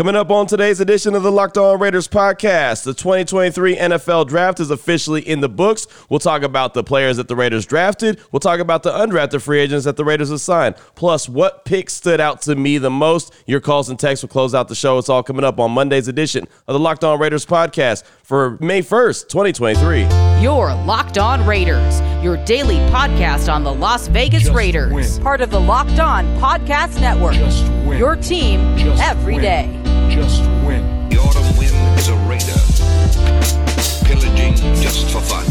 Coming up on today's edition of the Locked On Raiders podcast, the 2023 NFL Draft is officially in the books. We'll talk about the players that the Raiders drafted. We'll talk about the undrafted free agents that the Raiders assigned. Plus, what pick stood out to me the most. Your calls and texts will close out the show. It's all coming up on Monday's edition of the Locked On Raiders podcast for May 1st, 2023. Your Locked On Raiders, your daily podcast on the Las Vegas Just Raiders. win. Part of the Locked On Podcast Network. Just win. Your team Just every win. day. Just win. The autumn wind is a raider, pillaging just for fun.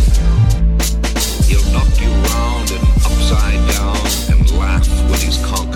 He'll knock you round and upside down and laugh when he's conquered.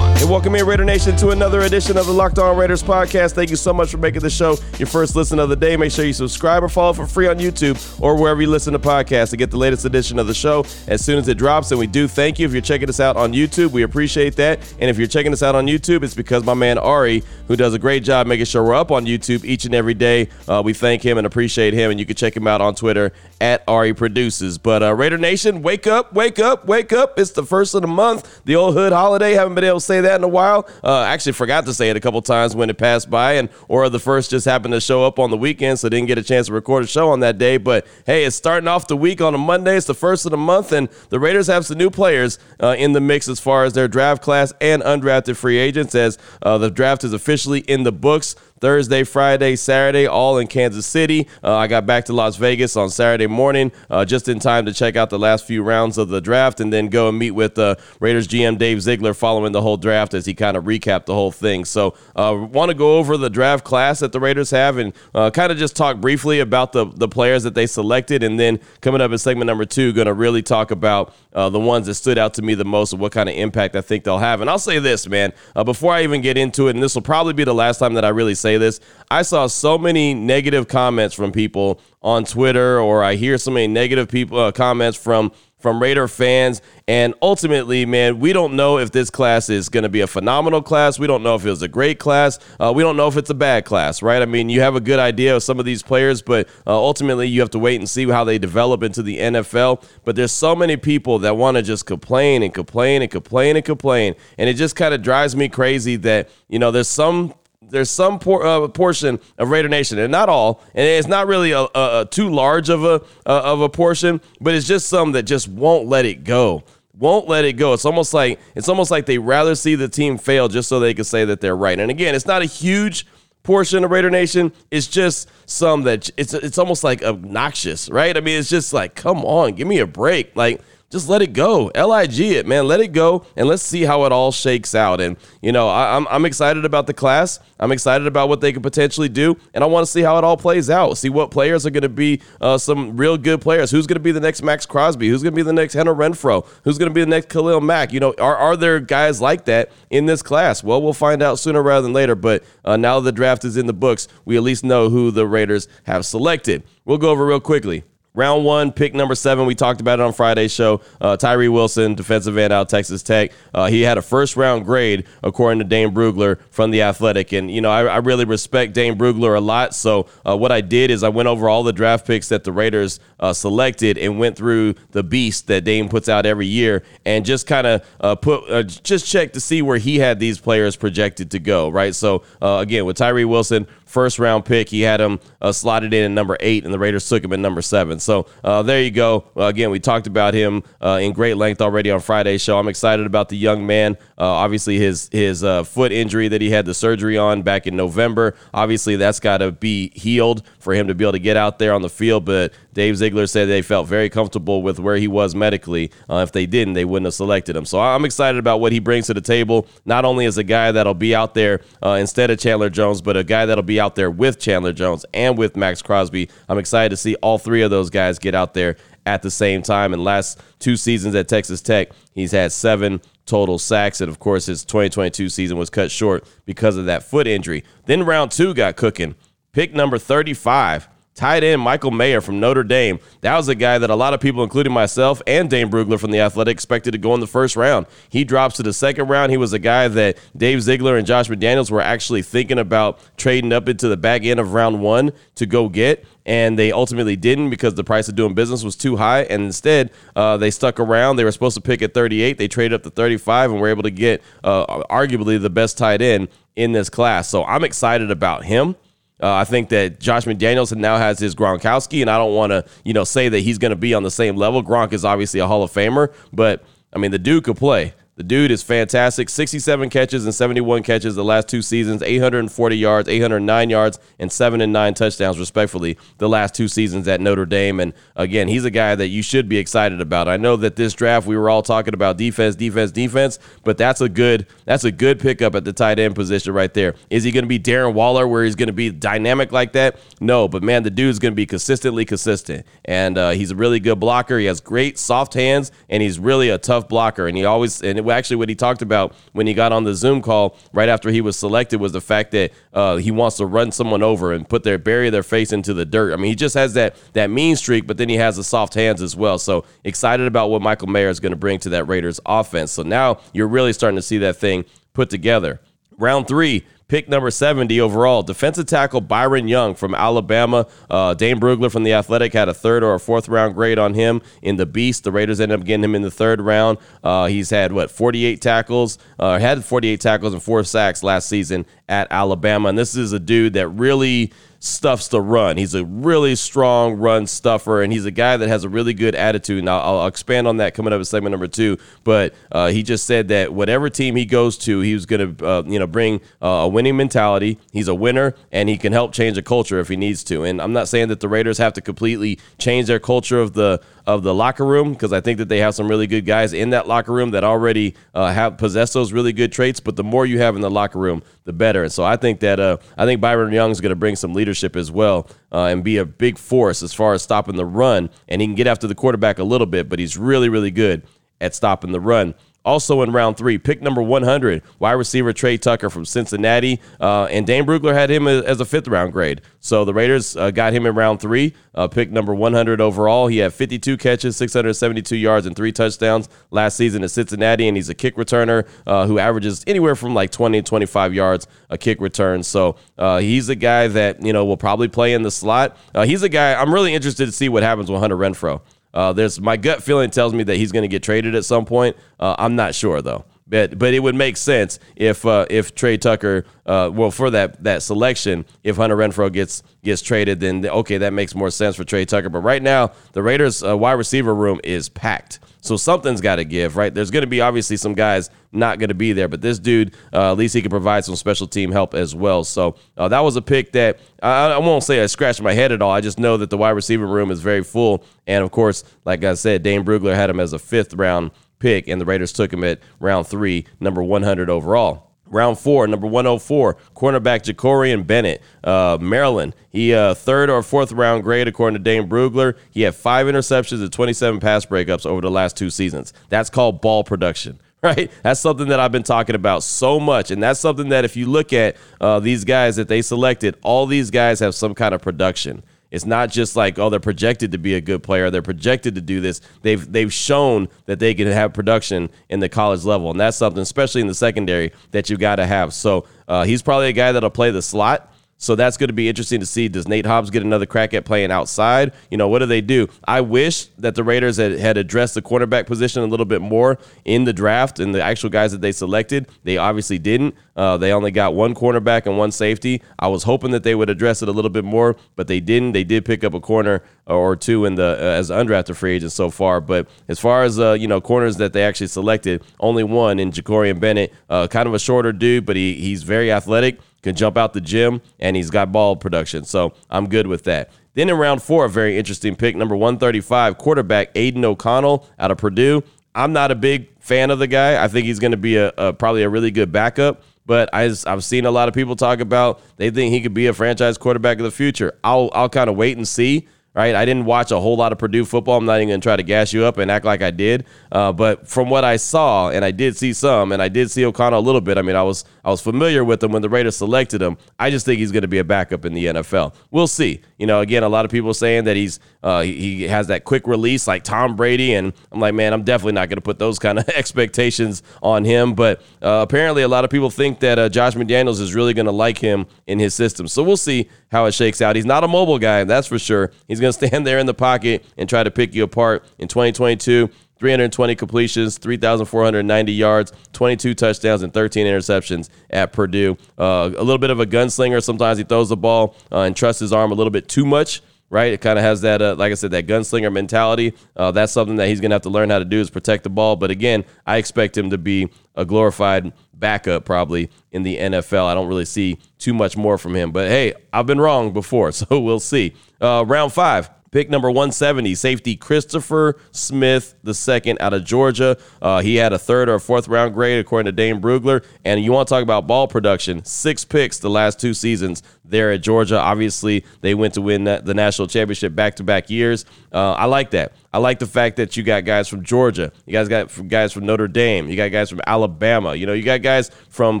And welcome in, Raider Nation, to another edition of the Locked On Raiders podcast. Thank you so much for making the show your first listen of the day. Make sure you subscribe or follow for free on YouTube or wherever you listen to podcasts to get the latest edition of the show as soon as it drops. And we do thank you if you're checking us out on YouTube. We appreciate that. And if you're checking us out on YouTube, it's because my man Ari, who does a great job making sure we're up on YouTube each and every day, uh, we thank him and appreciate him. And you can check him out on Twitter at Ari Produces. But uh, Raider Nation, wake up, wake up, wake up. It's the first of the month, the old hood holiday. Haven't been able to say that in a while. Uh, actually forgot to say it a couple times when it passed by, and or the first just happened to show up on the weekend, so didn't get a chance to record a show on that day. But hey, it's starting off the week on a Monday. It's the first of the month, and the Raiders have some new players uh, in the mix as far as their draft class and undrafted free agents, as uh, the draft is officially in the books. Thursday, Friday, Saturday, all in Kansas City. Uh, I got back to Las Vegas on Saturday morning, uh, just in time to check out the last few rounds of the draft and then go and meet with uh, Raiders GM Dave Ziegler following the whole draft as he kind of recapped the whole thing. So, uh, want to go over the draft class that the Raiders have and uh, kind of just talk briefly about the, the players that they selected. And then coming up in segment number two, going to really talk about uh, the ones that stood out to me the most and what kind of impact I think they'll have. And I'll say this, man, before I even get into it, and this will probably be the last time that I really say this, I saw so many negative comments from people on Twitter, or I hear so many negative people uh, comments from from Raider fans. And ultimately, man, we don't know if this class is going to be a phenomenal class. We don't know if it was a great class. Uh, we don't know if it's a bad class, right? I mean, you have a good idea of some of these players, but uh, ultimately, you have to wait and see how they develop into the NFL. But there's so many people that want to just complain and complain and complain and complain. And it just kind of drives me crazy that, you know, there's some there's some por- uh, portion of Raider Nation, and not all, and it's not really a, a, a too large of a uh, of a portion, but it's just some that just won't let it go. Won't let it go. It's almost like it's almost like they rather see the team fail just so they can say that they're right. And again, it's not a huge portion of Raider Nation. It's just some that it's it's almost like obnoxious, right? I mean, it's just like, come on, give me a break, like. Just let it go. LIG it, man. Let it go and let's see how it all shakes out. And, you know, I, I'm, I'm excited about the class. I'm excited about what they could potentially do. And I want to see how it all plays out. See what players are going to be uh, some real good players. Who's going to be the next Maxx Crosby? Who's going to be the next Henry Renfrow? Who's going to be the next Khalil Mack? You know, are, are there guys like that in this class? Well, we'll find out sooner rather than later. But uh, now the draft is in the books, we at least know who the Raiders have selected. We'll go over real quickly. Round one, pick number seven. We talked about it on Friday's show. Uh, Tyree Wilson, defensive end out Texas Tech. Uh, he had a first round grade, according to Dane Brugler from The Athletic. And, you know, I, I really respect Dane Brugler a lot. So, uh, what I did is I went over all the draft picks that the Raiders uh, selected and went through the beast that Dane puts out every year and just kind of uh, put, uh, just check to see where he had these players projected to go, right? So, again, with Tyree Wilson, first round pick, he had him uh, slotted in at number eight, and the Raiders took him at number seven. So uh, there you go. Uh, again, we talked about him uh, in great length already on Friday's show. I'm excited about the young man. Uh, obviously, his his uh, foot injury that he had the surgery on back in November. Obviously, that's got to be healed for him to be able to get out there on the field. But Dave Ziegler said they felt very comfortable with where he was medically. Uh, if they didn't, they wouldn't have selected him. So I'm excited about what he brings to the table. Not only as a guy that'll be out there uh, instead of Chandler Jones, but a guy that'll be out there with Chandler Jones and with Maxx Crosby. I'm excited to see all three of those guys get out there at the same time. And last two seasons at Texas Tech, he's had seven total sacks. And of course, his 2022 season was cut short because of that foot injury. Then round two got cooking. Pick number 35 Tight end Michael Mayer from Notre Dame. That was a guy that a lot of people, including myself and Dane Brugler from the Athletic, expected to go in the first round. He drops to the second round. He was a guy that Dave Ziegler and Josh McDaniels were actually thinking about trading up into the back end of round one to go get and they ultimately didn't because the price of doing business was too high. And instead, uh, they stuck around. They were supposed to pick at 38. They traded up to 35 and were able to get uh, arguably the best tight end in this class. So I'm excited about him. Uh, I think that Josh McDaniels now has his Gronkowski, and I don't want to, you know, say that he's going to be on the same level. Gronk is obviously a Hall of Famer, but I mean, the dude could play. The dude is fantastic. 67 catches and 71 catches the last two seasons, 840 yards, 809 yards, and seven and nine touchdowns, respectfully, the last two seasons at Notre Dame. And again, he's a guy that you should be excited about. I know that this draft we were all talking about defense, defense, defense, but that's a good that's a good pickup at the tight end position right there. Is he going to be Darren Waller, where he's going to be dynamic like that? No, but man, the dude's going to be consistently consistent, and uh, he's a really good blocker. He has great soft hands, and he's really a tough blocker. And he always and actually what he talked about when he got on the Zoom call right after he was selected was the fact that uh, he wants to run someone over and put their bury their face into the dirt. I mean, he just has that that mean streak, but then he has the soft hands as well. So excited about what Michael Mayer is going to bring to that Raiders offense. So now you're really starting to see that thing put together. Round three, Pick number 70 overall, defensive tackle Byron Young from Alabama. Uh, Dane Brugler from The Athletic had a third or a fourth round grade on him in the Beast. The Raiders ended up getting him in the third round. Uh, he's had, what, 48 tackles? Uh, had 48 tackles and four sacks last season at Alabama. And this is a dude that really stuffs the run. He's a really strong run stuffer, and he's a guy that has a really good attitude. Now, I'll, I'll expand on that coming up in segment number two. But uh, he just said that whatever team he goes to, he was going to, uh, you know, bring uh, a winning mentality. He's a winner, and he can help change a culture if he needs to. And I'm not saying that the Raiders have to completely change their culture of the of the locker room because I think that they have some really good guys in that locker room that already uh, have possess those really good traits. But the more you have in the locker room, the better. And so I think that uh, I think Byron Young is going to bring some leadership as well uh, and be a big force as far as stopping the run. And he can get after the quarterback a little bit, but he's really really good at stopping the run. Also in round three, pick number 100, wide receiver Tre Tucker from Cincinnati. Uh, and Dane Brugler had him as a fifth round grade. So the Raiders uh, got him in round three, uh, pick number 100 overall. He had 52 catches, 672 yards, and three touchdowns last season at Cincinnati. And he's a kick returner uh, who averages anywhere from like 20 to 25 yards a kick return. So uh, he's a guy that, you know, will probably play in the slot. Uh, he's a guy I'm really interested to see what happens with Hunter Renfrow. Uh, there's my gut feeling tells me that he's going to get traded at some point. Uh, I'm not sure though. But, but it would make sense if uh, if Tre Tucker, uh, well, for that that selection, if Hunter Renfrow gets gets traded, then okay, that makes more sense for Tre Tucker. But right now, the Raiders' uh, wide receiver room is packed. So something's got to give, right? There's going to be obviously some guys not going to be there, but this dude, uh, at least he can provide some special team help as well. So uh, that was a pick that I, I, won't say I scratched my head at all. I just know that the wide receiver room is very full. And of course, like I said, Dane Brugler had him as a fifth round pick, and the Raiders took him at round three, number 100 overall. Round four, number 104, cornerback Jakorian Bennett, uh, Maryland. He uh, third or fourth round grade according to Dane Brugler. He had five interceptions and 27 pass breakups over the last two seasons. That's called ball production right? That's something that I've been talking about so much. And that's something that if you look at uh, these guys that they selected, all these guys have some kind of production. It's not just like oh they're projected to be a good player. They're projected to do this. They've they've shown that they can have production in the college level, and that's something, especially in the secondary, that you got to have. So uh, he's probably a guy that'll play the slot. So that's going to be interesting to see. Does Nate Hobbs get another crack at playing outside? You know, what do they do? I wish that the Raiders had, had addressed the cornerback position a little bit more in the draft and the actual guys that they selected. They obviously didn't. Uh, they only got one cornerback and one safety. I was hoping that they would address it a little bit more, but they didn't. They did pick up a corner or two in the uh, as undrafted free agent so far. But as far as uh, you know, corners that they actually selected, only one in Jakorian Bennett, uh, kind of a shorter dude, but he he's very athletic can jump out the gym, and he's got ball production. So I'm good with that. Then in round four, a very interesting pick, number 135, quarterback Aidan O'Connell out of Purdue. I'm not a big fan of the guy. I think he's going to be a, a, probably a really good backup. But I, have seen a lot of people talk about they think he could be a franchise quarterback of the future. I'll I'll kind of wait and see. Right? I didn't watch a whole lot of Purdue football. I'm not even going to try to gas you up and act like I did. Uh, but from what I saw, and I did see some, and I did see O'Connell a little bit. I mean, I was I was familiar with him when the Raiders selected him. I just think he's going to be a backup in the NFL. We'll see. You know, again, a lot of people saying that he's uh, he, he has that quick release like Tom Brady, and I'm like, man, I'm definitely not going to put those kind of expectations on him. But uh, apparently, a lot of people think that uh, Josh McDaniels is really going to like him in his system. So we'll see how it shakes out. He's not a mobile guy, that's for sure. He's going to stand there in the pocket and try to pick you apart in 2022. 320 completions, 3,490 yards, 22 touchdowns, and 13 interceptions at Purdue. Uh, a little bit of a gunslinger. Sometimes he throws the ball uh, and trusts his arm a little bit too much right? It kind of has that, uh, like I said, that gunslinger mentality. Uh, that's something that he's going to have to learn how to do is protect the ball. But again, I expect him to be a glorified backup probably in the NFL. I don't really see too much more from him. But hey, I've been wrong before, so we'll see. Uh, round five. Pick number 170, safety Christopher Smith the second out of Georgia. Uh, he had a third or fourth round grade according to Dane Brugler. And you want to talk about ball production? Six picks the last two seasons there at Georgia. Obviously, they went to win the national championship back to back years. Uh, I like that. I like the fact that you got guys from Georgia. You guys got guys from Notre Dame. You got guys from Alabama. You know, you got guys from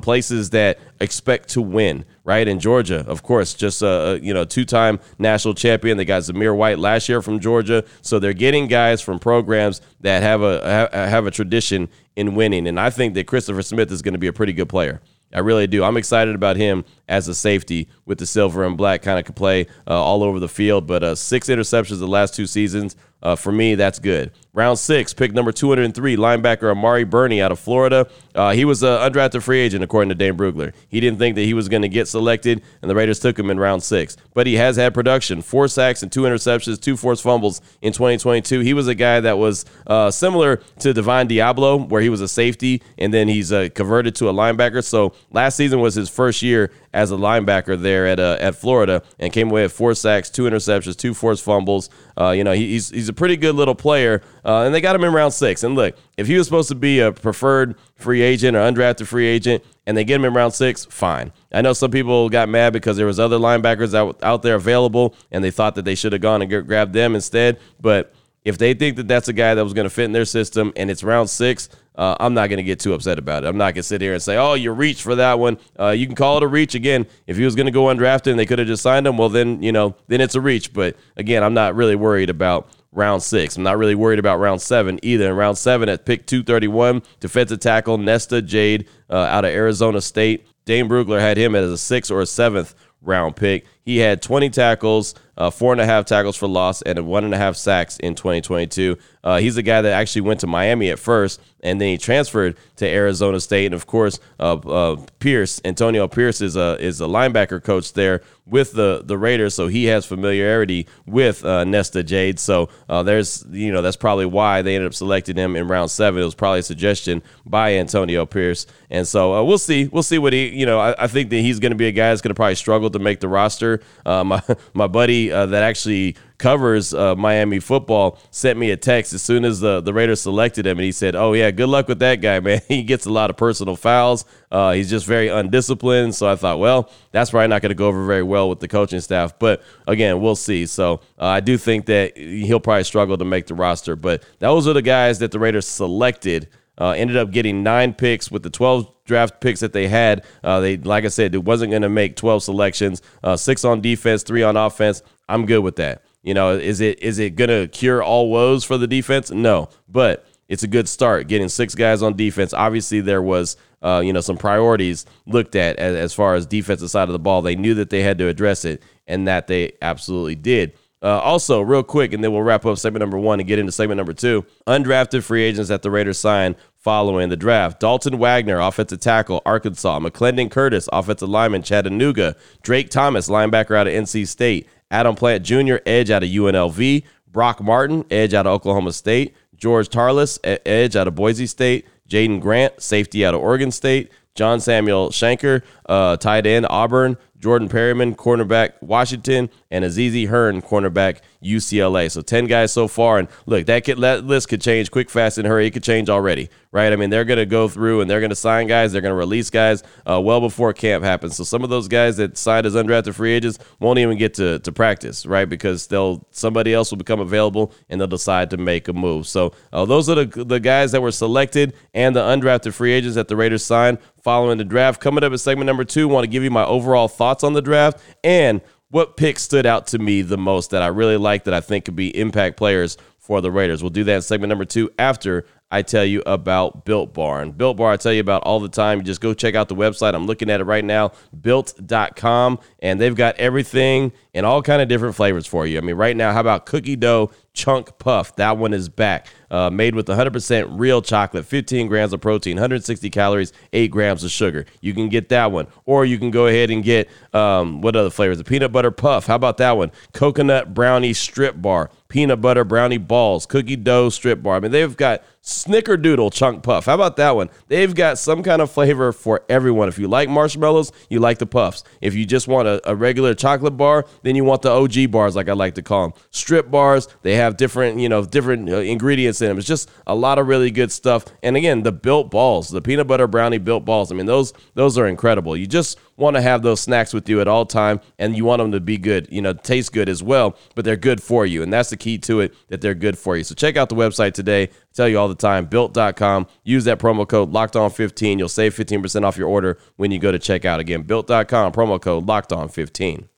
places that expect to win, right? In Georgia, of course, just a you know two-time national champion. They got Zamir White last year from Georgia, so they're getting guys from programs that have a have a tradition in winning. And I think that Christopher Smith is going to be a pretty good player. I really do. I'm excited about him as a safety with the silver and black kind of can play uh, all over the field. But uh, six interceptions the last two seasons. Uh, for me, that's good. Round six, pick number 203, linebacker Amari Burney out of Florida. Uh, he was an undrafted free agent, according to Dane Brugler. He didn't think that he was going to get selected, and the Raiders took him in round six. But he has had production four sacks and two interceptions, two forced fumbles in 2022. He was a guy that was uh, similar to Divine Deablo, where he was a safety and then he's uh, converted to a linebacker. So last season was his first year as a linebacker there at uh, at Florida and came away with four sacks, two interceptions, two forced fumbles. Uh, you know, he, he's he's a pretty good little player, uh, and they got him in round six. And look, if he was supposed to be a preferred free agent or undrafted free agent, and they get him in round six, fine. I know some people got mad because there was other linebackers out out there available, and they thought that they should have gone and grabbed them instead, but if they think that that's a guy that was going to fit in their system and it's round six, uh, I'm not going to get too upset about it. I'm not going to sit here and say, oh, you reached for that one. Uh, you can call it a reach again. If he was going to go undrafted and they could have just signed him, well, then, you know, then it's a reach. But again, I'm not really worried about round six. I'm not really worried about round seven either. In round seven, at pick 231, defensive tackle Nesta Jade uh, out of Arizona State. Dane Brugler had him as a sixth or a seventh round pick. He had 20 tackles, uh, four and a half tackles for loss, and one and a half sacks in 2022. Uh, he's a guy that actually went to Miami at first, and then he transferred to Arizona State. And of course, uh, uh Pierce, Antonio Pierce, is a is a linebacker coach there with the the Raiders, so he has familiarity with uh, Nesta Jade. So uh, there's you know that's probably why they ended up selecting him in round seven. It was probably a suggestion by Antonio Pierce, and so we'll see. We'll see what he you know. I, I think that he's going to be a guy that's going to probably struggle to make the roster. My my buddy that actually covers uh, Miami football sent me a text as soon as the, the Raiders selected him, and he said, "Oh yeah, good luck with that guy, man. he gets a lot of personal fouls. Uh, he's just very undisciplined." So I thought, well, that's probably not going to go over very well with the coaching staff. But again, we'll see. So uh, I do think that he'll probably struggle to make the roster. But those are the guys that the Raiders selected. Uh, ended up getting nine picks with the 12 draft picks that they had. Uh, they, like I said, it wasn't going to make 12 selections. Uh, six on defense, three on offense. I'm good with that. You know, is it is it gonna cure all woes for the defense? No, but it's a good start getting six guys on defense. Obviously, there was uh, you know some priorities looked at as, as, far as defensive side of the ball. They knew that they had to address it, and that they absolutely did. Uh, also, real quick, and then we'll wrap up segment number one and get into segment number two. Undrafted free agents that the Raiders signed following the draft. Dalton Wagner, offensive tackle, Arkansas. McClendon Curtis, offensive lineman, Chattanooga. Drake Thomas, linebacker out of NC State. Adam Plant Jr., edge out of UNLV. Brock Martin, edge out of Oklahoma State. George Tarlas, edge out of Boise State. Jaydon Grant, safety out of Oregon State. John Samuel Shenker, uh, tight end, Auburn. Jordan Perryman, cornerback, Washington, and Azizi Hearn, cornerback, UCLA. So 10 guys so far. And look, that, could, that list could change quick, fast, and hurry. It could change already, right? I mean, they're going to go through and they're going to sign guys. They're going to release guys uh, well before camp happens. So some of those guys that signed as undrafted free agents won't even get to, to practice, right? Because they'll somebody else will become available and they'll decide to make a move. So uh, those are the, the guys that were selected and the undrafted free agents that the Raiders signed following the draft. Coming up in segment number two, want to give you my overall thoughts on the draft and what pick stood out to me the most that I really like that I think could be impact players for the Raiders. We'll do that in segment number two after I tell you about Built Bar. And Built Bar, I tell you about all the time. You just go check out the website. I'm looking at it right now, built.com, and they've got everything in all kind of different flavors for you. I mean, right now, how about cookie dough chunk puff? That one is back. Uh, made with 100% real chocolate, 15 grams of protein, 160 calories, 8 grams of sugar. You can get that one. Or you can go ahead and get, um, what other flavors? The peanut butter puff. How about that one? Coconut brownie strip bar peanut butter brownie balls, cookie dough strip bar. I mean, they've got snickerdoodle chunk puff. How about that one? They've got some kind of flavor for everyone. If you like marshmallows, you like the puffs. If you just want a, a regular chocolate bar, then you want the OG bars, like I like to call them. Strip bars, they have different, you know, different uh, ingredients in them. It's just a lot of really good stuff. And again, the built balls, the peanut butter brownie built balls. I mean, those those are incredible. You just want to have those snacks with you at all time and you want them to be good, you know, taste good as well, but they're good for you. And that's the key to it that they're good for you. So check out the website today. I tell you all the time, built.com. Use that promo code locked on 15. You'll save 15% off your order when you go to checkout. Again, built.com, promo code locked on 15.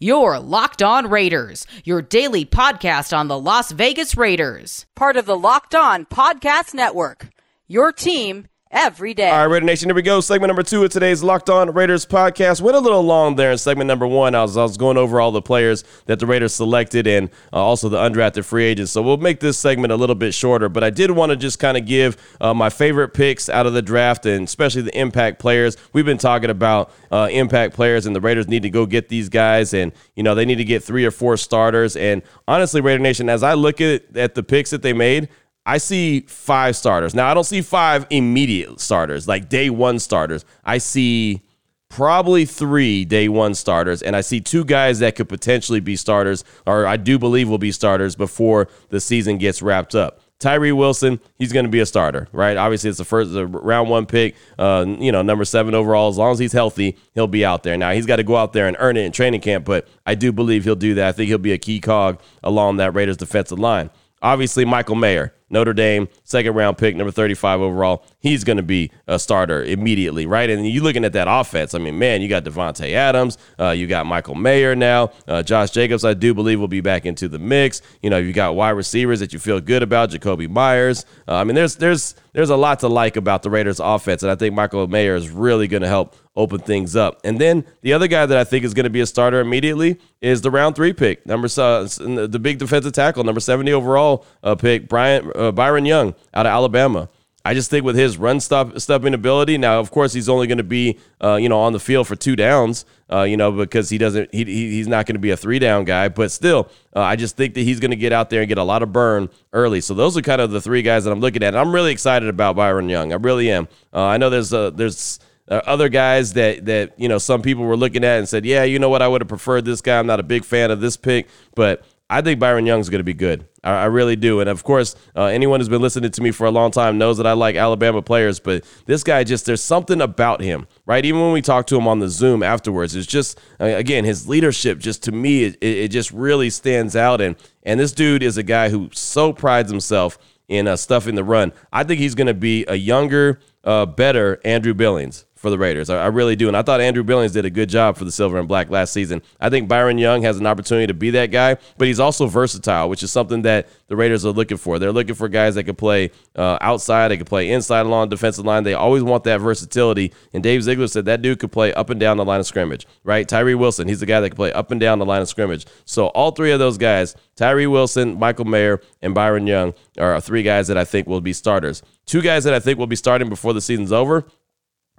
Your Locked On Raiders, your daily podcast on the Las Vegas Raiders. Part of the Locked On Podcast Network. Your team every day. All right, Raider Nation, here we go. Segment number two of today's Locked On Raiders podcast. Went a little long there in segment number one. I was, I was going over all the players that the Raiders selected and uh, also the undrafted free agents. So we'll make this segment a little bit shorter, but I did want to just kind of give uh, my favorite picks out of the draft and especially the impact players. We've been talking about uh, impact players, and the Raiders need to go get these guys, and, you know, they need to get three or four starters. And honestly, Raider Nation, as I look at, at the picks that they made, I see five starters. Now, I don't see five immediate starters, like day one starters. I see probably three day one starters, and I see two guys that could potentially be starters, or I do believe will be starters before the season gets wrapped up. Tyree Wilson, he's going to be a starter, right? Obviously, it's the first the round one pick, uh, you know, number seven overall. As long as he's healthy, he'll be out there. Now, he's got to go out there and earn it in training camp, but I do believe he'll do that. I think he'll be a key cog along that Raiders defensive line. Obviously, Michael Mayer, Notre Dame, second round pick, number 35 overall. He's going to be a starter immediately, right? And you're looking at that offense, I mean, man, you got Davante Adams, uh, you got Michael Mayer now, uh, Josh Jacobs, I do believe will be back into the mix. You know, you got wide receivers that you feel good about, Jakobi Meyers. Uh, I mean, there's there's there's a lot to like about the Raiders offense, and I think Michael Mayer is really going to help open things up. And then the other guy that I think is going to be a starter immediately is the round three pick, number uh, the big defensive tackle, number 70 overall uh, pick, Brian uh, Byron Young out of Alabama. I just think with his run stop stopping ability. Now, of course, he's only going to be uh, you know on the field for two downs. Uh, you know because he doesn't he, he's not going to be a three down guy. But still, uh, I just think that he's going to get out there and get a lot of burn early. So those are kind of the three guys that I'm looking at. I'm really excited about Byron Young. I really am. Uh, I know there's uh, there's uh, other guys that that you know some people were looking at and said, yeah, you know what, I would have preferred this guy. I'm not a big fan of this pick, but I think Byron Young's going to be good. I, I, really do. And of course, uh, anyone who's been listening to me for a long time knows that I like Alabama players, but this guy just, there's something about him, right? Even when we talk to him on the Zoom afterwards, it's just, uh, again, his leadership just to me, it, it, just really stands out. And, and this dude is a guy who so prides himself in uh, stuffing the run. I think he's going to be a younger, uh, better Andrew Billings for the Raiders. I, I, really do. And I thought Andrew Billings did a good job for the Silver and Black last season. I think Byron Young has an opportunity to be that guy, but he's also versatile, which is something that the Raiders are looking for. They're looking for guys that can play uh, outside, they can play inside along defensive line. They always want that versatility. And Dave Ziegler said that dude could play up and down the line of scrimmage, right? Tyree Wilson, he's the guy that can play up and down the line of scrimmage. So all three of those guys, Tyree Wilson, Michael Mayer, and Byron Young, are three guys that I think will be starters. Two guys that I think will be starting before the season's over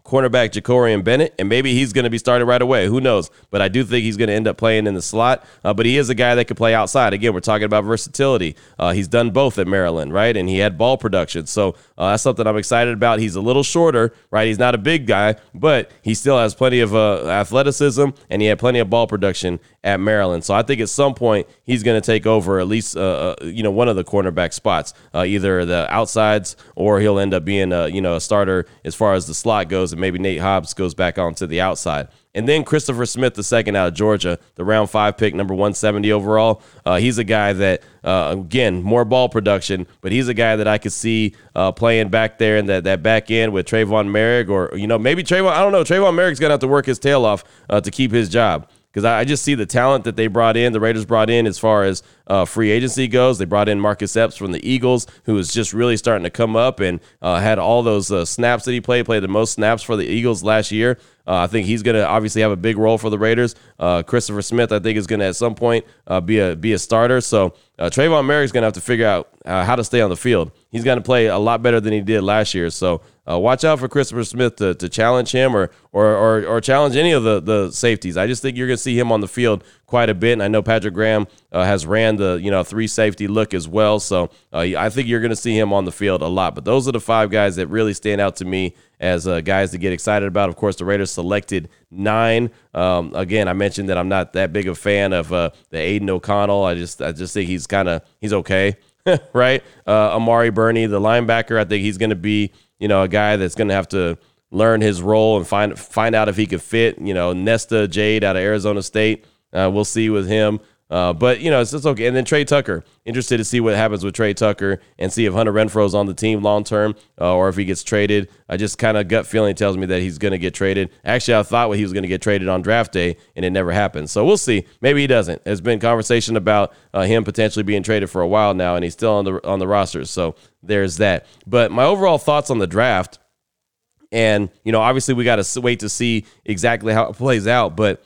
cornerback Jakorian Bennett, and maybe he's going to be started right away. Who knows? But I do think he's going to end up playing in the slot. Uh, but he is a guy that could play outside. Again, we're talking about versatility. Uh, he's done both at Maryland, right? And he had ball production. So uh, that's something I'm excited about. He's a little shorter, right? He's not a big guy, but he still has plenty of uh, athleticism and he had plenty of ball production at Maryland. So I think at some point he's going to take over at least, uh, uh, you know, one of the cornerback spots, either the outsides or he'll end up being, a, you know, a starter as far as the slot goes and maybe Nate Hobbs goes back onto the outside. And then Christopher Smith, the second out of Georgia, the round five pick, number 170 overall. Uh, he's a guy that, uh, again, more ball production, but he's a guy that I could see uh, playing back there in that, that back end with Tre'von Moehrig, or, you know, maybe Tre'von, I don't know, Tre'von Moehrig's going to have to work his tail off uh, to keep his job because I, just see the talent that they brought in, the Raiders brought in as far as uh, free agency goes. They brought in Marcus Epps from the Eagles, who is just really starting to come up and uh, had all those uh, snaps that he played, played the most snaps for the Eagles last year. Uh, I think he's going to obviously have a big role for the Raiders. Uh, Christopher Smith, I think, is going to at some point uh, be a be a starter. So uh, Tre'von Moehrig's going to have to figure out how to stay on the field. He's going to play a lot better than he did last year. So uh, watch out for Christopher Smith to, to challenge him or, or or or challenge any of the the safeties. I just think you're going to see him on the field quite a bit. And I know Patrick Graham uh, has ran the you know three safety look as well. So uh, I think you're going to see him on the field a lot. But those are the five guys that really stand out to me as uh, guys to get excited about. Of course, the Raiders selected nine. Um, again, I mentioned that I'm not that big a fan of uh, the Aidan O'Connell. I just I just think he's kind of he's okay. right, uh, Amari Burney, the linebacker. I think he's going to be you know, a guy that's going to have to learn his role and find find out if he could fit. You know, Nesta Jade out of Arizona State. Uh, we'll see with him. Uh, but you know, it's just okay. And then Tre Tucker, interested to see what happens with Tre Tucker and see if Hunter Renfrow's on the team long term uh, or if he gets traded. I just kind of gut feeling tells me that he's going to get traded. Actually, I thought he was going to get traded on draft day, and it never happened. So we'll see. Maybe he doesn't. There's been conversation about uh, him potentially being traded for a while now, and he's still on the on the roster. So there's that. But my overall thoughts on the draft, and you know, obviously we got to wait to see exactly how it plays out, but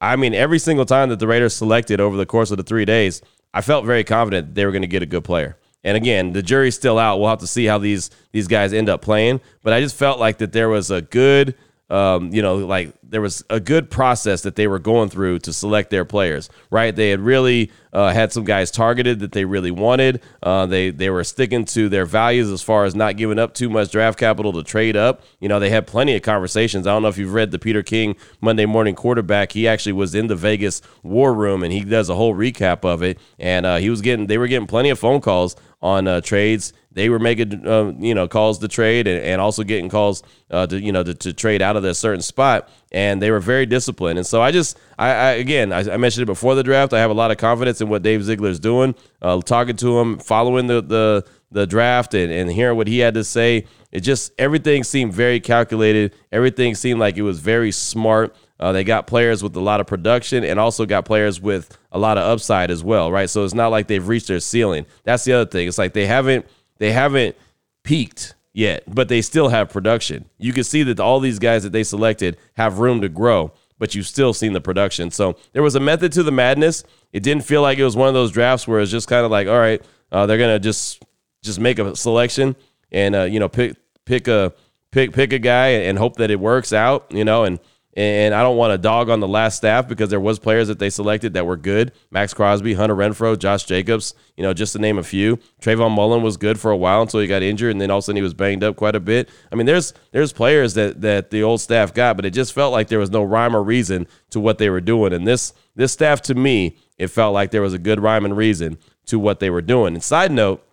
I mean, every single time that the Raiders selected over the course of the three days, I felt very confident they were going to get a good player. And again, the jury's still out. We'll have to see how these these guys end up playing. But I just felt like that there was a good um, you know, like there was a good process that they were going through to select their players, right? They had really uh, had some guys targeted that they really wanted. Uh, they they were sticking to their values as far as not giving up too much draft capital to trade up. You know, they had plenty of conversations. I don't know if you've read the Peter King Monday Morning Quarterback. He actually was in the Vegas War Room and he does a whole recap of it. And uh, he was getting they were getting plenty of phone calls on uh, trades they were making uh, you know calls to trade and, and also getting calls uh, to you know to, to, trade out of that certain spot and they were very disciplined and so I just I, I again I, I, mentioned it before the draft I have a lot of confidence in what Dave Ziegler is doing uh, talking to him following the the the draft and, and hearing what he had to say it just everything seemed very calculated everything seemed like it was very smart uh, they got players with a lot of production and also got players with a lot of upside as well, right? So it's not like they've reached their ceiling. That's the other thing. It's like they haven't they haven't peaked yet, but they still have production. You can see that all these guys that they selected have room to grow, but you've still seen the production. So there was a method to the madness. It didn't feel like it was one of those drafts where it's just kind of like, all right, uh, they're gonna just just make a selection and uh, you know pick pick a pick pick a guy and hope that it works out, you know, and and I don't want to dog on the last staff because there was players that they selected that were good. Maxx Crosby, Hunter Renfrow, Josh Jacobs, you know, just to name a few. Trayvon Mullen was good for a while until he got injured, and then all of a sudden he was banged up quite a bit. I mean, there's there's players that that the old staff got, but it just felt like there was no rhyme or reason to what they were doing. And this this staff, to me, it felt like there was a good rhyme and reason to what they were doing. And side note,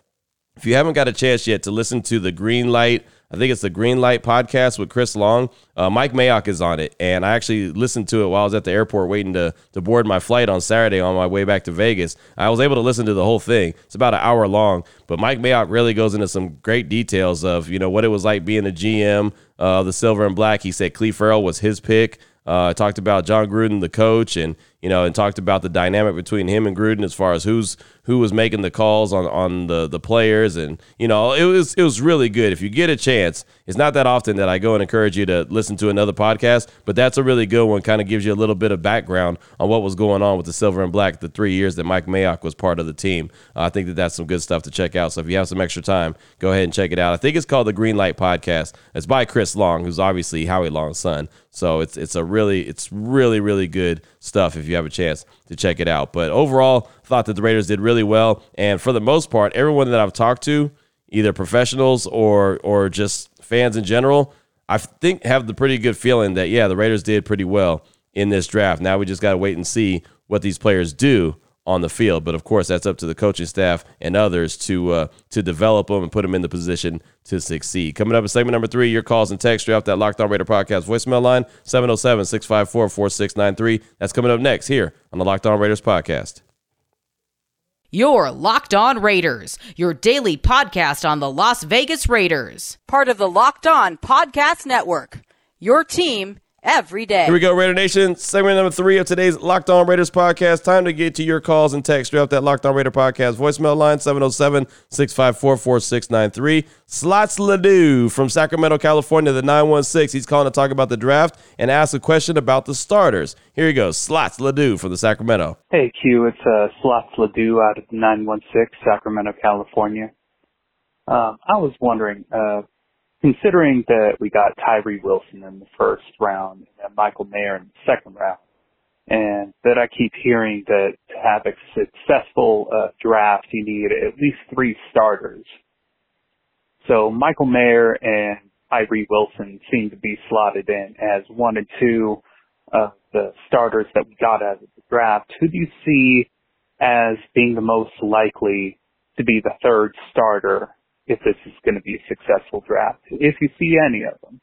if you haven't got a chance yet to listen to the Green Light I think it's the Green Light podcast with Chris Long. Uh, Mike Mayock is on it, and I actually listened to it while I was at the airport waiting to to board my flight on Saturday on my way back to Vegas. I was able to listen to the whole thing. It's about an hour long, but Mike Mayock really goes into some great details of you know what it was like being a GM uh, the Silver and Black. He said Clelin Ferrell was his pick. Uh, talked about Jon Gruden, the coach, and you know, and talked about the dynamic between him and Gruden as far as who's who was making the calls on on the the players, and you know, it was it was really good. If you get a chance, it's not that often that I go and encourage you to listen to another podcast, but that's a really good one. Kind of gives you a little bit of background on what was going on with the Silver and Black the three years that Mike Mayock was part of the team. Uh, I think that that's some good stuff to check out. So if you have some extra time, go ahead and check it out. I think it's called the Green Light Podcast. It's by Chris Long, who's obviously Howie Long's son. So it's it's a really it's really really good stuff if you have a chance to check it out. But overall, thought that the Raiders did really well, and for the most part, everyone that I've talked to, either professionals or or just fans in general, I think have the pretty good feeling that yeah, the Raiders did pretty well in this draft. Now we just got to wait and see what these players do on the field. But of course, that's up to the coaching staff and others to uh, to develop them and put them in the position to succeed. Coming up in segment number three, your calls and text off that Locked On Raider podcast voicemail line 707 654 4693. That's coming up next here on the Locked On Raiders podcast. Your Locked On Raiders, your daily podcast on the Las Vegas Raiders, part of the Locked On Podcast Network. Your team every day. Here we go, Raider Nation. Segment number three of today's Locked On Raiders podcast. Time to get to your calls and text. Straight off that Locked On Raider podcast voicemail line 707 654 4693. Slots Ledoux from Sacramento, California, the 916. He's calling to talk about the draft and ask a question about the starters. Here he goes. Slots Ledoux from the Sacramento. Hey, Q. It's uh, Slots Ledoux out of 916, Sacramento, California. Um, I was wondering, uh, considering that we got Tyree Wilson in the first round and Michael Mayer in the second round, and that I keep hearing that to have a successful uh, draft, you need at least three starters. So Michael Mayer and Tyree Wilson seem to be slotted in as one and two of the starters that we got out of the draft. Who do you see as being the most likely to be the third starter if this is going to be a successful draft, if you see any of them.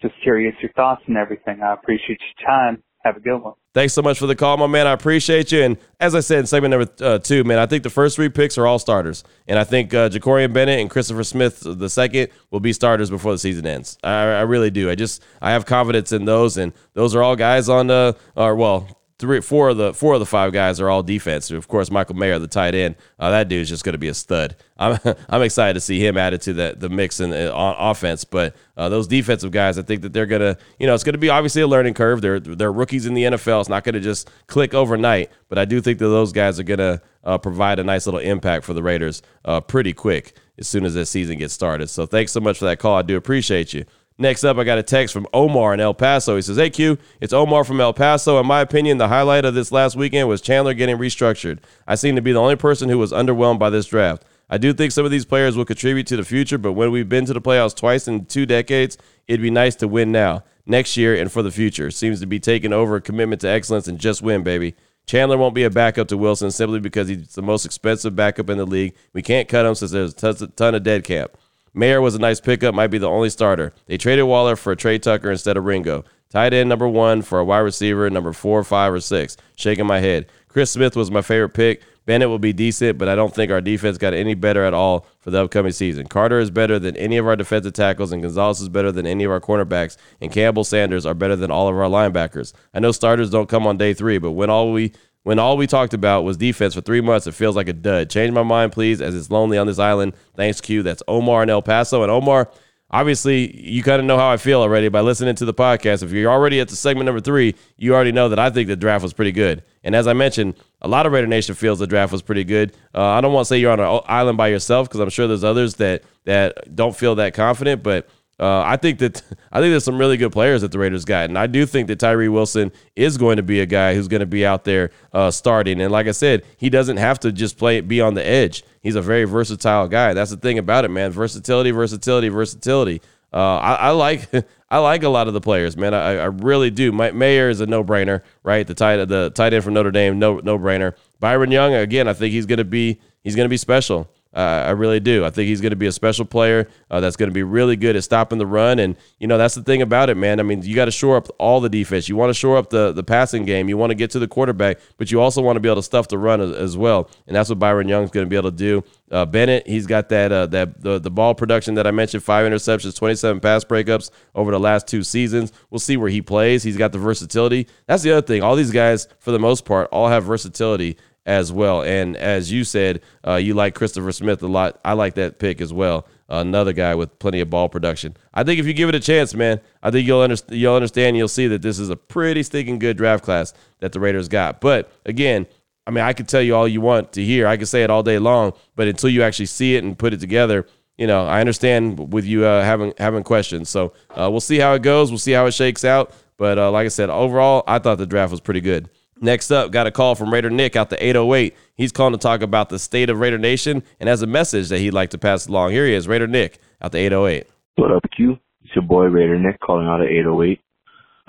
Just curious your thoughts and everything. I appreciate your time. Have a good one. Thanks so much for the call, my man. I appreciate you. And as I said in segment number uh, two, man, I think the first three picks are all starters. And I think uh, Jakorian Bennett and Christopher Smith, the second, will be starters before the season ends. I, I really do. I just, I have confidence in those. And those are all guys on, uh, or well, three, four of the four of the five guys are all defense. Of course, Michael Mayer, the tight end, uh, that dude is just going to be a stud. I'm I'm excited to see him added to the the mix and uh, offense. But uh, those defensive guys, I think that they're gonna, you know, it's going to be obviously a learning curve. They're they're rookies in the NFL. It's not going to just click overnight. But I do think that those guys are going to uh, provide a nice little impact for the Raiders uh, pretty quick as soon as this season gets started. So thanks so much for that call. I do appreciate you. Next up, I got a text from Omar in El Paso. He says, Hey, Q, it's Omar from El Paso. In my opinion, the highlight of this last weekend was Chandler getting restructured. I seem to be the only person who was underwhelmed by this draft. I do think some of these players will contribute to the future, but when we've been to the playoffs twice in two decades, it'd be nice to win now, next year, and for the future. Seems to be taking over a commitment to excellence and just win, baby. Chandler won't be a backup to Wilson simply because he's the most expensive backup in the league. We can't cut him since there's a ton of dead cap. Mayer was a nice pickup, might be the only starter. They traded Waller for Tre Tucker instead of Ringo. Tight end number one for a wide receiver, number four, five, or six. Shaking my head. Chris Smith was my favorite pick. Bennett will be decent, but I don't think our defense got any better at all for the upcoming season. Carter is better than any of our defensive tackles, and Gonzalez is better than any of our cornerbacks, and Campbell Sanders are better than all of our linebackers. I know starters don't come on day three, but when all we when all we talked about was defense for three months, it feels like a dud. Change my mind, please, as it's lonely on this island. Thanks, Q. That's Omar in El Paso. And Omar, obviously, you kind of know how I feel already by listening to the podcast. If you're already at the segment number three, you already know that I think the draft was pretty good. And as I mentioned, a lot of Raider Nation feels the draft was pretty good. Uh, I don't want to say you're on an island by yourself because I'm sure there's others that that don't feel that confident, but – uh, I think that I think there's some really good players that the Raiders got, and I do think that Tyree Wilson is going to be a guy who's going to be out there uh, starting. And like I said, he doesn't have to just play be on the edge. He's a very versatile guy. That's the thing about it, man. Versatility, versatility, versatility. Uh, I, I, like I like a lot of the players, man. I, I really do. My, Mayer is a no brainer, right? The tight the tight end from Notre Dame, no no brainer. Byron Young, again, I think he's to be he's going to be special. Uh, I really do. I think he's going to be a special player uh, that's going to be really good at stopping the run. And, you know, that's the thing about it, man. I mean, you got to shore up all the defense. You want to shore up the, the passing game. You want to get to the quarterback, but you also want to be able to stuff the run as, as well. And that's what Byron Young's going to be able to do. Uh, Bennett, he's got that uh, that the, the ball production that I mentioned, five interceptions, 27 pass breakups over the last two seasons. We'll see where he plays. He's got the versatility. That's the other thing. All these guys, for the most part, all have versatility as well. And as you said, uh, you like Christopher Smith a lot. I like that pick as well. another guy with plenty of ball production. I think if you give it a chance, man, I think you'll understand. You'll understand. You'll see that this is a pretty stinking good draft class that the Raiders got. But again, I mean, I could tell you all you want to hear. I could say it all day long, but until you actually see it and put it together, you know, I understand with you uh, having having questions. So uh, we'll see how it goes. We'll see how it shakes out. But uh, like I said, overall, I thought the draft was pretty good. Next up, got a call from Raider Nick out the 808. He's calling to talk about the state of Raider Nation and has a message that he'd like to pass along. Here he is, Raider Nick out the 808. What up, Q? It's your boy Raider Nick calling out at 808.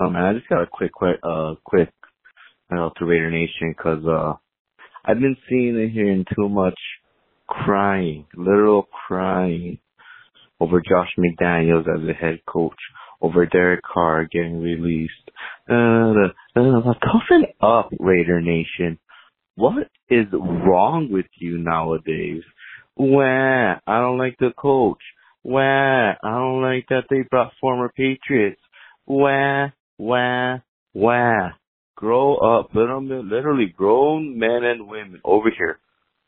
Um, and I just got a quick, quick, uh, quick, uh, to Raider Nation because uh, I've been seeing and hearing too much crying, literal crying over Josh McDaniels as a head coach, over Derek Carr getting released. Uh, uh, toughen up, Raider Nation. What is wrong with you nowadays? Wah, I don't like the coach. Wah, I don't like that they brought former Patriots. Wah, wah, wah. Grow up, literally grown men and women over here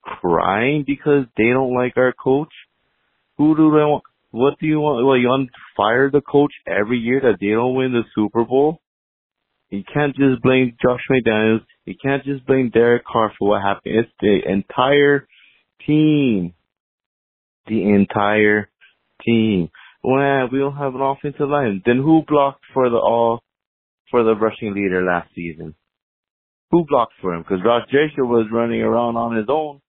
crying because they don't like our coach. Who do they want? What do you want? Well, you want to fire the coach every year that they don't win the Super Bowl? You can't just blame Josh McDaniels. You can't just blame Derek Carr for what happened. It's the entire team. The entire team. Well, we don't have an offensive line. Then who blocked for the all for the rushing leader last season? Who blocked for him? Because Ross Jacob was running around on his own.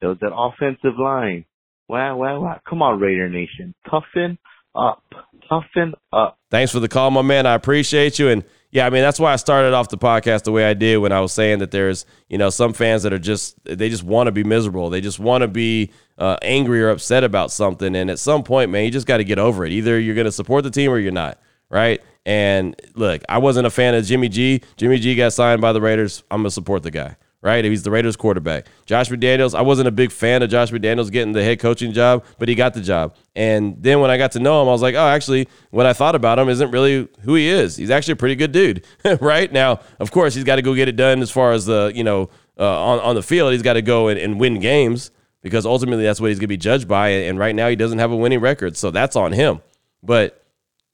There was that offensive line. Wow, wow, wow. Come on, Raider Nation. Toughen up. Toughen up. Thanks for the call, my man. I appreciate you. And yeah, I mean, that's why I started off the podcast the way I did when I was saying that there's, you know, some fans that are just, they just want to be miserable. They just want to be uh, angry or upset about something. And at some point, man, you just got to get over it. Either you're going to support the team or you're not, right? And look, I wasn't a fan of Jimmy G. Jimmy G got signed by the Raiders. I'm to support the guy right? He's the Raiders quarterback. Josh McDaniels, I wasn't a big fan of Josh McDaniels getting the head coaching job, but he got the job. And then when I got to know him, I was like, oh, actually, what I thought about him isn't really who he is. He's actually a pretty good dude, right? Now, of course, he's got to go get it done as far as the, you know, uh, on, on the field. He's got to go and, and win games because ultimately that's what he's going to be judged by. And right now he doesn't have a winning record. So that's on him. But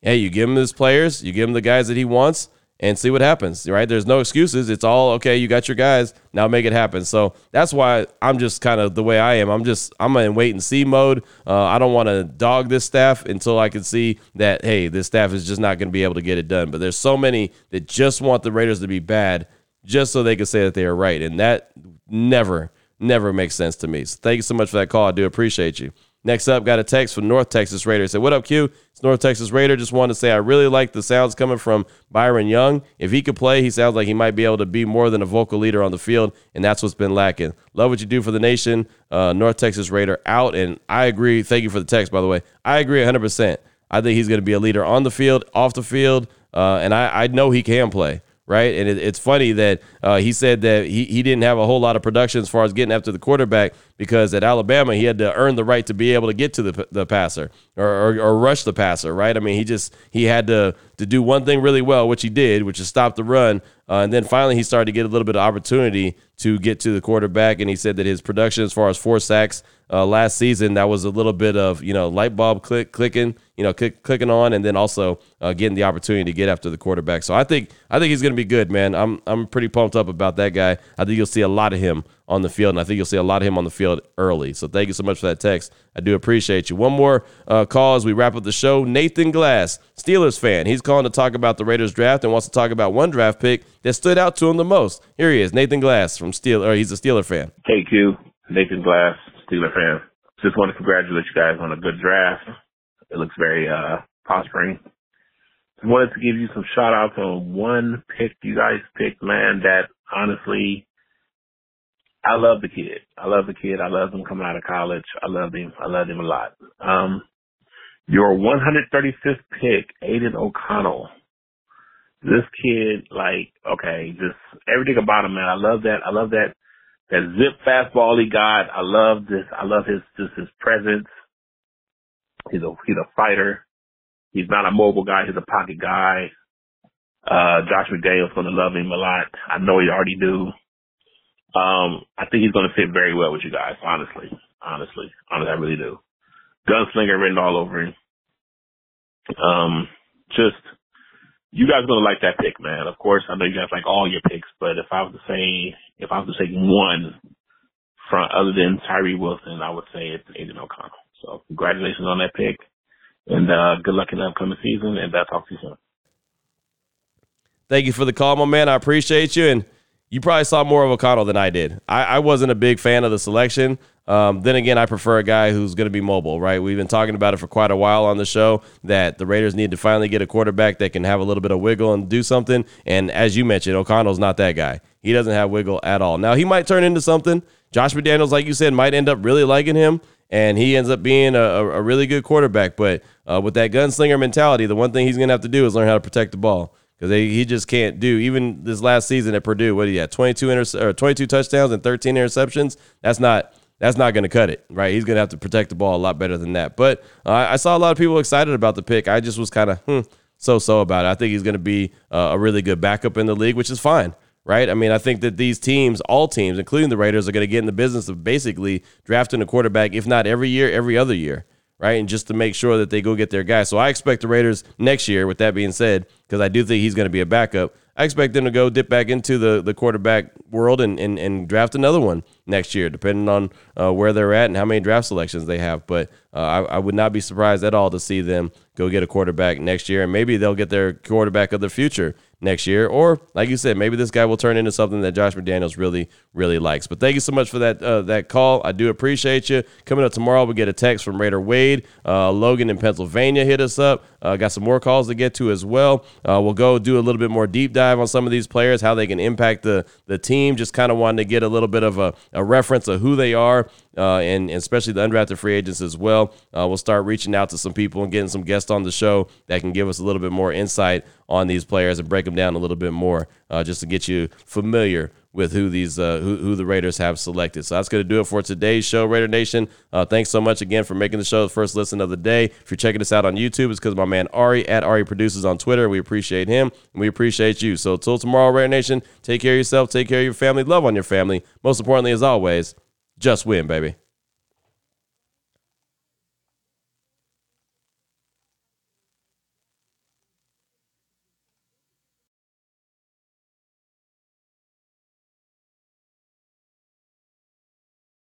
hey, you give him his players, you give him the guys that he wants and see what happens, right? There's no excuses. It's all okay. You got your guys. Now make it happen. So that's why I'm just kind of the way I am. I'm just I'm in wait and see mode. Uh, I don't want to dog this staff until I can see that hey, this staff is just not going to be able to get it done. But there's so many that just want the Raiders to be bad just so they can say that they are right, and that never never makes sense to me. So thank you so much for that call. I do appreciate you. Next up, got a text from North Texas Raider. Said, "What up, Q? It's North Texas Raider. Just wanted to say I really like the sounds coming from Byron Young. If he could play, he sounds like he might be able to be more than a vocal leader on the field, and that's what's been lacking. Love what you do for the nation, uh, North Texas Raider out. And I agree. Thank you for the text, by the way. I agree 100. percent I think he's going to be a leader on the field, off the field, uh, and I, I know he can play right? And it, it's funny that uh, he said that he, he didn't have a whole lot of production as far as getting after the quarterback because at Alabama he had to earn the right to be able to get to the, the passer or, or, or, rush the passer, right? I mean, he just he had to to do one thing really well, which he did, which is stop the run. Uh, and then finally he started to get a little bit of opportunity to get to the quarterback. And he said that his production as far as four sacks uh, last season, that was a little bit of you know light bulb click clicking, you know click, clicking on, and then also uh, getting the opportunity to get after the quarterback. So I think I think he's going to be good, man. I'm I'm pretty pumped up about that guy. I think you'll see a lot of him on the field, and I think you'll see a lot of him on the field early. So thank you so much for that text. I do appreciate you. One more uh, call as we wrap up the show. Nathan Glass, Steelers fan. He's calling to talk about the Raiders draft and wants to talk about one draft pick that stood out to him the most. Here he is, Nathan Glass from Steel, or he's a Steeler fan. Hey Q, Nathan Glass, Steeler fan. Just want to congratulate you guys on a good draft. It looks very uh, prospering. Just wanted to give you some shout outs on one pick you guys picked, man, that honestly I love the kid. I love the kid. I love him coming out of college. I love him. I love him a lot. Um, your 135th pick, Aidan O'Connell. This kid, like, okay, just everything about him, man. I love that. I love that, that zip fastball he got. I love this. I love his, just his presence. He's a, he's a fighter. He's not a mobile guy. He's a pocket guy. Uh, Josh McDaniels going to love him a lot. I know he already do. Um, I think he's going to fit very well with you guys, honestly. Honestly. Honestly, I really do. Gunslinger written all over him. Um, just, you guys are going to like that pick, man. Of course, I know you guys like all your picks, but if I was to say, if I was to say one from other than Tyree Wilson, I would say it's Aidan O'Connell. So congratulations on that pick. And, uh, good luck in the upcoming season, and that's talk to you soon. Thank you for the call, my man. I appreciate you. And you probably saw more of O'Connell than I did. I, I wasn't a big fan of the selection. Um, then again, I prefer a guy who's going to be mobile, right? We've been talking about it for quite a while on the show that the Raiders need to finally get a quarterback that can have a little bit of wiggle and do something. And as you mentioned, O'Connell's not that guy. He doesn't have wiggle at all. Now, he might turn into something. Josh McDaniels, like you said, might end up really liking him, and he ends up being a, a really good quarterback. But uh, with that gunslinger mentality, the one thing he's going to have to do is learn how to protect the ball because he just can't do. Even this last season at Purdue, what he had 22 inter- or 22 touchdowns and 13 interceptions. That's not that's not going to cut it, right? He's going to have to protect the ball a lot better than that. But uh, I saw a lot of people excited about the pick. I just was kind of hmm, so so about it. I think he's going to be uh, a really good backup in the league, which is fine. Right. I mean, I think that these teams, all teams, including the Raiders, are going to get in the business of basically drafting a quarterback, if not every year, every other year right? And just to make sure that they go get their guy. So I expect the Raiders next year, with that being said, because I do think he's going to be a backup, I expect them to go dip back into the, the quarterback world and, and, and draft another one next year, depending on uh, where they're at and how many draft selections they have. But uh, I, I would not be surprised at all to see them go get a quarterback next year, and maybe they'll get their quarterback of the future next year. Or, like you said, maybe this guy will turn into something that Josh McDaniels really, really likes. But thank you so much for that uh, that call. I do appreciate you. Coming up tomorrow, we get a text from Raider Wade. Uh, Logan in Pennsylvania hit us up. Uh, got some more calls to get to as well. Uh, we'll go do a little bit more deep dive on some of these players, how they can impact the the team. Just kind of wanted to get a little bit of a, a reference of who they are, uh, and, and, especially the undrafted free agents as well. Uh, we'll start reaching out to some people and getting some guests on the show that can give us a little bit more insight on these players and break them down a little bit more, uh, just to get you familiar with who these uh, who, who the Raiders have selected. So that's going to do it for today's show, Raider Nation. Uh, thanks so much again for making the show the first listen of the day. If you're checking us out on YouTube, it's because my man Ari at Ari Produces on Twitter. We appreciate him and we appreciate you. So till tomorrow, Raider Nation, take care of yourself, take care of your family, love on your family. Most importantly, as always, just win, baby.